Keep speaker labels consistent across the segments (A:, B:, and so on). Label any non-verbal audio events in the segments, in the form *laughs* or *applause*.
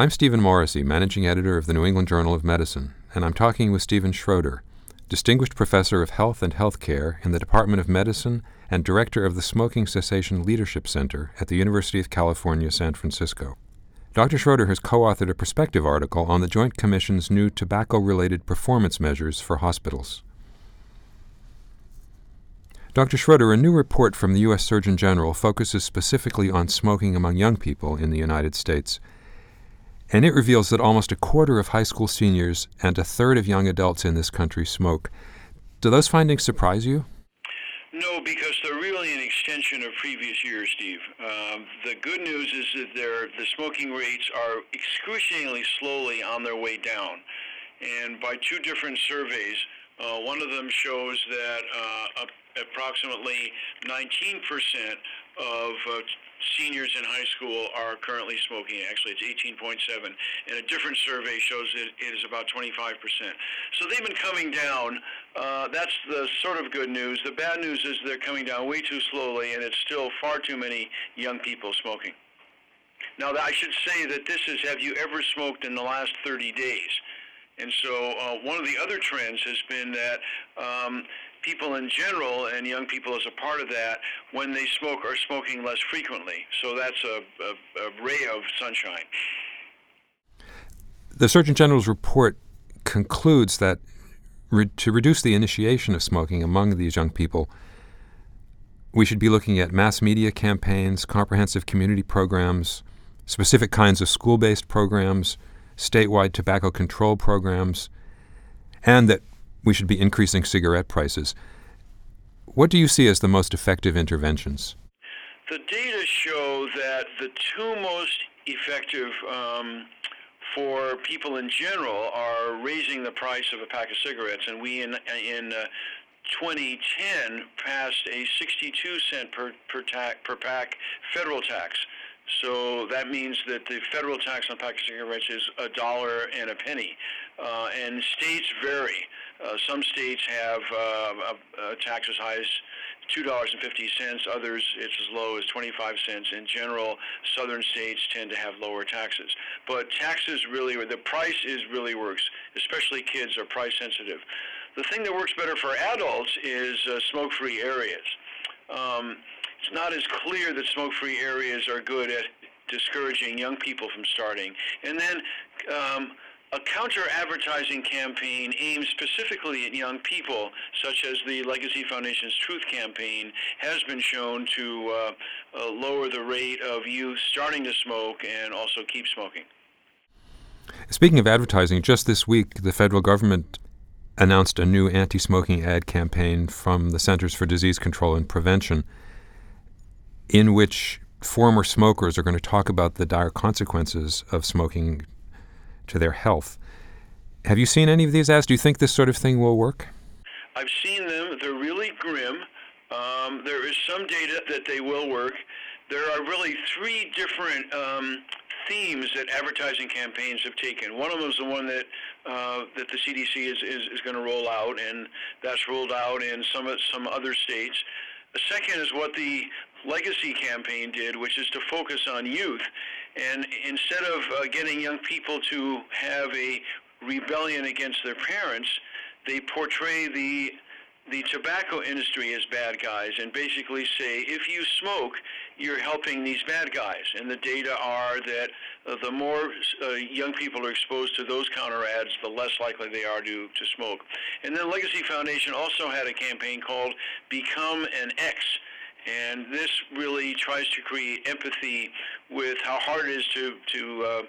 A: I'm Stephen Morrissey, managing editor of the New England Journal of Medicine, and I'm talking with Stephen Schroeder, distinguished professor of health and healthcare in the Department of Medicine and director of the Smoking Cessation Leadership Center at the University of California, San Francisco. Dr. Schroeder has co authored a perspective article on the Joint Commission's new tobacco related performance measures for hospitals. Dr. Schroeder, a new report from the U.S. Surgeon General focuses specifically on smoking among young people in the United States and it reveals that almost a quarter of high school seniors and a third of young adults in this country smoke. Do those findings surprise you?
B: No, because they're really an extension of previous years, Steve. Um, the good news is that the smoking rates are excruciatingly slowly on their way down. And by two different surveys, uh, one of them shows that uh, approximately 19% of uh, seniors in high school are currently smoking. Actually, it's 18.7, and a different survey shows that it is about 25%. So they've been coming down. Uh, that's the sort of good news. The bad news is they're coming down way too slowly, and it's still far too many young people smoking. Now, I should say that this is have you ever smoked in the last 30 days? And so uh, one of the other trends has been that um, people in general and young people as a part of that, when they smoke, are smoking less frequently. So that's a, a, a ray of sunshine.
A: The Surgeon General's report concludes that re- to reduce the initiation of smoking among these young people, we should be looking at mass media campaigns, comprehensive community programs, specific kinds of school based programs, statewide tobacco control programs, and that we should be increasing cigarette prices. What do you see as the most effective interventions?
B: The data show that the two most effective um, for people in general are raising the price of a pack of cigarettes, and we in in uh, 2010 passed a 62 cent per per, tac, per pack federal tax. So that means that the federal tax on pack of cigarettes is a dollar and a penny, uh, and states vary. Uh, some states have uh, a, a tax as high as $2.50. Others, it's as low as 25 cents. In general, southern states tend to have lower taxes. But taxes really, the price is really works, especially kids are price sensitive. The thing that works better for adults is uh, smoke-free areas. Um, it's not as clear that smoke-free areas are good at discouraging young people from starting. And then um, a counter advertising campaign aimed specifically at young people, such as the Legacy Foundation's Truth campaign, has been shown to uh, uh, lower the rate of youth starting to smoke and also keep smoking.
A: Speaking of advertising, just this week, the federal government announced a new anti smoking ad campaign from the Centers for Disease Control and Prevention, in which former smokers are going to talk about the dire consequences of smoking to their health. Have you seen any of these ads? Do you think this sort of thing will work?
B: I've seen them. They're really grim. Um, there is some data that they will work. There are really three different um, themes that advertising campaigns have taken. One of them is the one that uh, that the CDC is, is, is going to roll out, and that's rolled out in some some other states. The second is what the Legacy campaign did, which is to focus on youth. And instead of uh, getting young people to have a rebellion against their parents, they portray the the tobacco industry as bad guys and basically say if you smoke, you're helping these bad guys. And the data are that uh, the more uh, young people are exposed to those counter ads, the less likely they are to, to smoke. And then Legacy Foundation also had a campaign called Become an EX and this really tries to create empathy with how hard it is to to uh,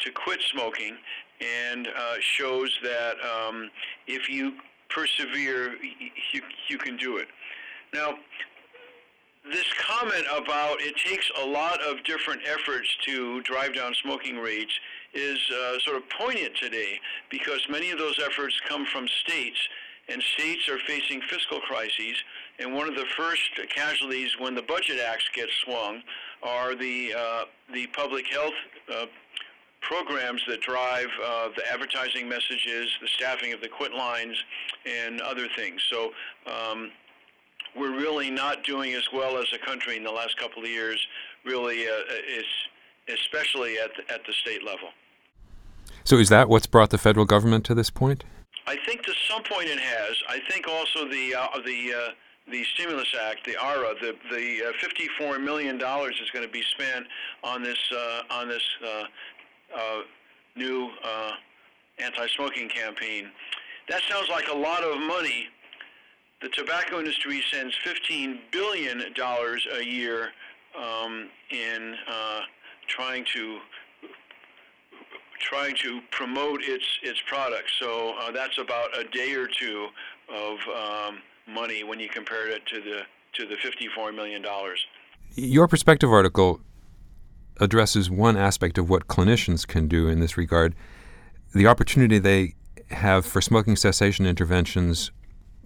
B: to quit smoking, and uh, shows that um, if you persevere, you you can do it. Now. This comment about it takes a lot of different efforts to drive down smoking rates is uh, sort of poignant today because many of those efforts come from states and states are facing fiscal crises. And one of the first casualties when the Budget Acts get swung are the uh, the public health uh, programs that drive uh, the advertising messages, the staffing of the quit lines, and other things. So. Um, we're really not doing as well as a country in the last couple of years. Really, uh, is especially at the, at the state level.
A: So, is that what's brought the federal government to this point?
B: I think to some point it has. I think also the uh, the uh, the stimulus act, the ARRA, the the uh, 54 million dollars is going to be spent on this uh, on this uh, uh, new anti-smoking campaign. That sounds like a lot of money. The tobacco industry sends 15 billion dollars a year um, in trying to trying to promote its its products. So uh, that's about a day or two of um, money when you compare it to the to the 54 million dollars.
A: Your perspective article addresses one aspect of what clinicians can do in this regard, the opportunity they have for smoking cessation interventions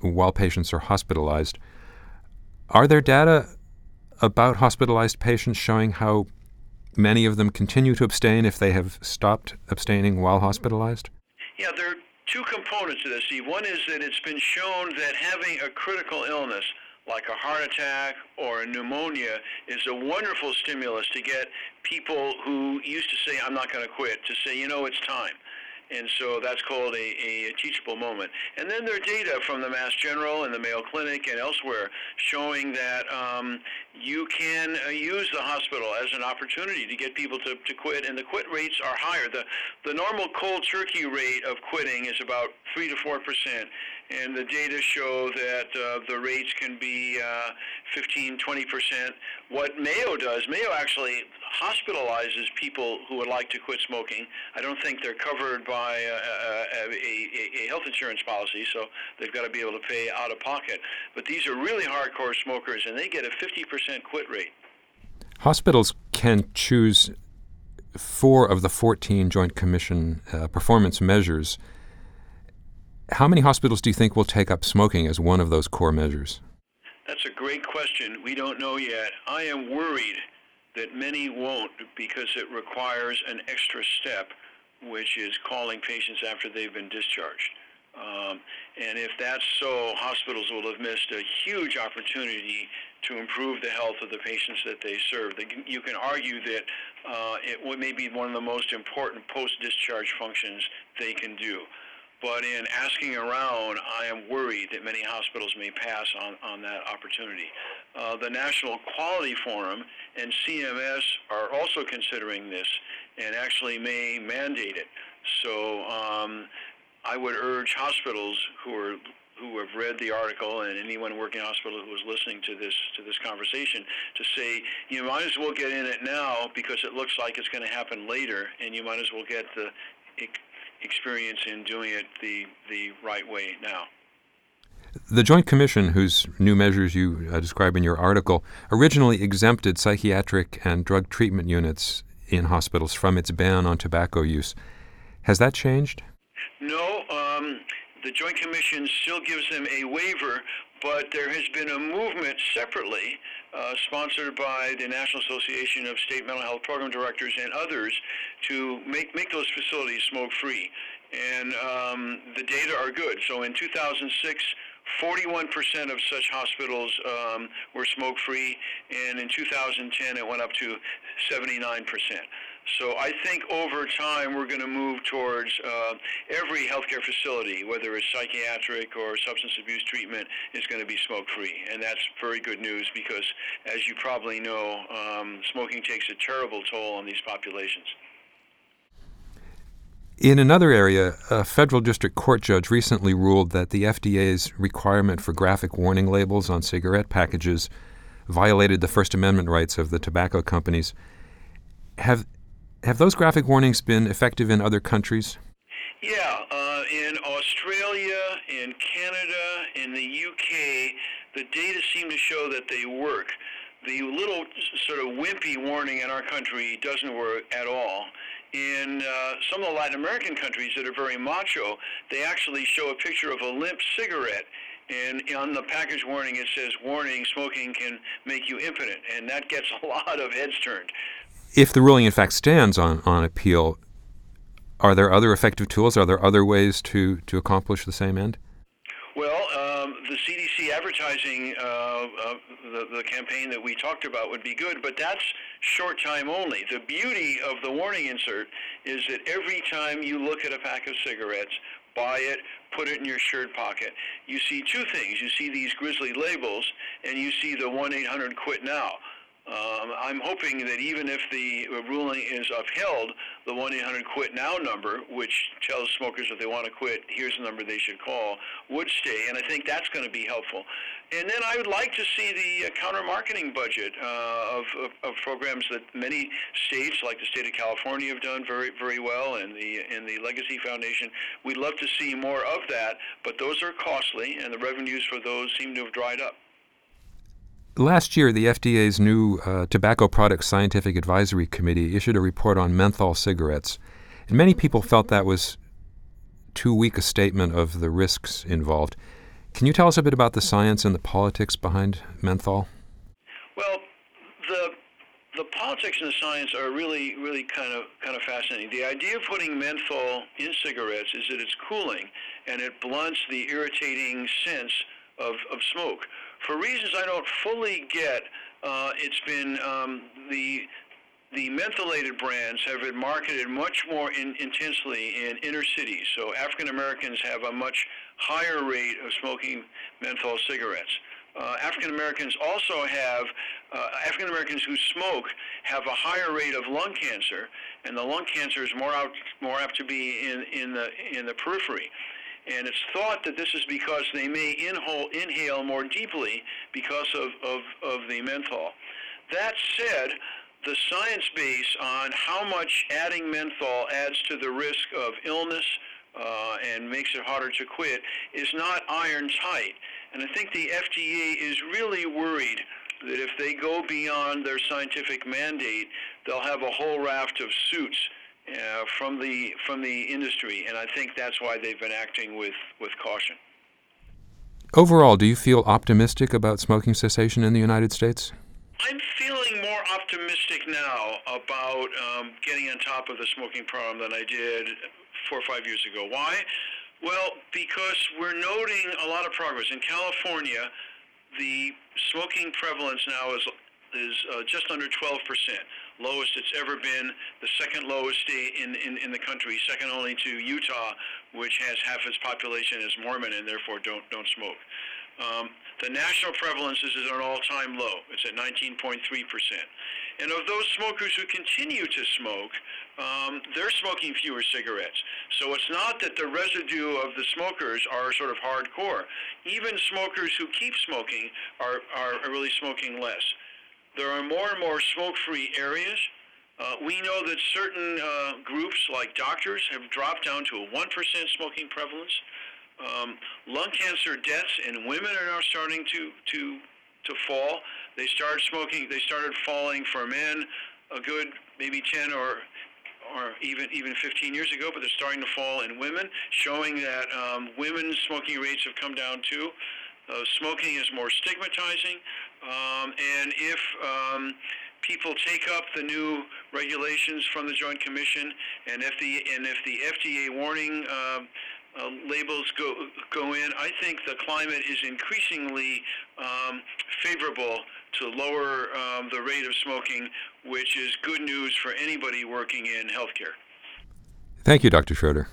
A: while patients are hospitalized. Are there data about hospitalized patients showing how many of them continue to abstain if they have stopped abstaining while hospitalized?
B: Yeah, there are two components to this, Steve. One is that it's been shown that having a critical illness like a heart attack or a pneumonia is a wonderful stimulus to get people who used to say, I'm not going to quit, to say, you know, it's time. And so that's called a, a, teachable moment. And then there are data from the Mass General and the Mayo Clinic and elsewhere showing that um, you can uh, use the hospital as an opportunity to get people to, to quit, and the quit rates are higher. The, the normal cold turkey rate of quitting is about 3 to 4 percent, and the data show that uh, the rates can be uh, 15, 20 percent. What Mayo does, Mayo actually hospitalizes people who would like to quit smoking. I don't think they're covered by a, a, a, a health insurance policy, so they've got to be able to pay out of pocket. But these are really hardcore smokers, and they get a 50% quit rate.
A: Hospitals can choose four of the 14 Joint Commission uh, performance measures. How many hospitals do you think will take up smoking as one of those core measures?
B: That's a great question. We don't know yet. I am worried that many won't because it requires an extra step, which is calling patients after they've been discharged. Um, and if that's so, hospitals will have missed a huge opportunity to improve the health of the patients that they serve. You can argue that uh, it may be one of the most important post-discharge functions they can do. But in asking around, I am worried that many hospitals may pass on, on that opportunity. Uh, the National Quality Forum and CMS are also considering this and actually may mandate it. So um, I would urge hospitals who are who have read the article and anyone working in hospital who is listening to this to this conversation to say you might as well get in it now because it looks like it's going to happen later and you might as well get the experience in doing it the, the right way now.
A: The Joint Commission, whose new measures you uh, describe in your article, originally exempted psychiatric and drug treatment units in hospitals from its ban on tobacco use. Has that changed?
B: No. Um, the Joint Commission still gives them a waiver, but there has been a movement separately, uh, sponsored by the National Association of State Mental Health Program Directors and others, to make, make those facilities smoke free. And um, the data are good. So in 2006, 41% of such hospitals um, were smoke free, and in 2010 it went up to 79%. So I think over time we're going to move towards uh, every healthcare facility, whether it's psychiatric or substance abuse treatment, is going to be smoke free. And that's very good news because, as you probably know, um, smoking takes a terrible toll on these populations.
A: In another area, a federal district court judge recently ruled that the FDA's requirement for graphic warning labels on cigarette packages violated the First Amendment rights of the tobacco companies. Have have those graphic warnings been effective in other countries?
B: Yeah, uh, in Australia, in Canada, in the UK, the data seem to show that they work. The little sort of wimpy warning in our country doesn't work at all in uh, some of the Latin American countries that are very macho, they actually show a picture of a limp cigarette. And on the package warning, it says, warning, smoking can make you impotent. And that gets *laughs* a lot of heads turned.
A: If the ruling, in fact, stands on, on appeal, are there other effective tools? Are there other ways to, to accomplish the same end?
B: Well, um, the CDC advertising uh, uh, the, the campaign that we talked about would be good, but that's short time only. The beauty of the warning insert is that every time you look at a pack of cigarettes, buy it, put it in your shirt pocket, you see two things. You see these grisly labels, and you see the 1 800 Quit Now. Um, I'm hoping that even if the ruling is upheld, the 1-800-QUIT NOW number, which tells smokers if they want to quit, here's the number they should call, would stay, and I think that's going to be helpful. And then I would like to see the uh, counter-marketing budget uh, of, of, of, programs that many states, like the state of California, have done very, very well, and the and the Legacy Foundation. We'd love to see more of that, but those are costly, and the revenues for those seem to have dried up.
A: Last year, the FDA's new uh, Tobacco Products Scientific Advisory Committee issued a report on menthol cigarettes, and many people felt that was too weak a statement of the risks involved. Can you tell us a bit about the science and the politics behind menthol?
B: Well, the the politics and the science are really, really kind of kind of fascinating. The idea of putting menthol in cigarettes is that it's cooling and it blunts the irritating sense of, of smoke for reasons I don't fully get, uh, it's been um, the the mentholated brands have been marketed much more in, intensely in inner cities. So African Americans have a much higher rate of smoking menthol cigarettes. Uh, African Americans also have uh, African Americans who smoke have a higher rate of lung cancer, and the lung cancer is more out, more apt to be in, in the in the periphery and it's thought that this is because they may inhale, inhale more deeply because of, of, of the menthol. That said, the science base on how much adding menthol adds to the risk of illness uh, and makes it harder to quit is not iron tight. And I think the FDA is really worried that if they go beyond their scientific mandate, they'll have a whole raft of suits uh, from the from the industry, and I think that's why they've been acting with, with caution.
A: Overall, do you feel optimistic about smoking cessation in the United States?
B: I'm feeling more optimistic now about um, getting on top of the smoking problem than I did four or five years ago. Why? Well, because we're noting a lot of progress. In California, the smoking prevalence now is is uh, just under 12 percent lowest it's ever been, the second lowest in, in, in the country, second only to Utah, which has half its population as Mormon and therefore don't, don't smoke. Um, the national prevalence is at an all-time low. It's at 19.3%. And of those smokers who continue to smoke, um, they're smoking fewer cigarettes. So it's not that the residue of the smokers are sort of hardcore. Even smokers who keep smoking are, are really smoking less. There are more and more smoke-free areas. Uh, we know that certain uh, groups, like doctors, have dropped down to a 1% smoking prevalence. Um, lung cancer deaths in women are now starting to, to, to fall. They started smoking, they started falling for men a good maybe 10 or or even even 15 years ago, but they're starting to fall in women, showing that um, women's smoking rates have come down too. Uh, smoking is more stigmatizing, um, and if um, people take up the new regulations from the Joint Commission, and if the and if the FDA warning uh, uh, labels go go in, I think the climate is increasingly um, favorable to lower um, the rate of smoking, which is good news for anybody working in healthcare.
A: Thank you, Dr. Schroeder.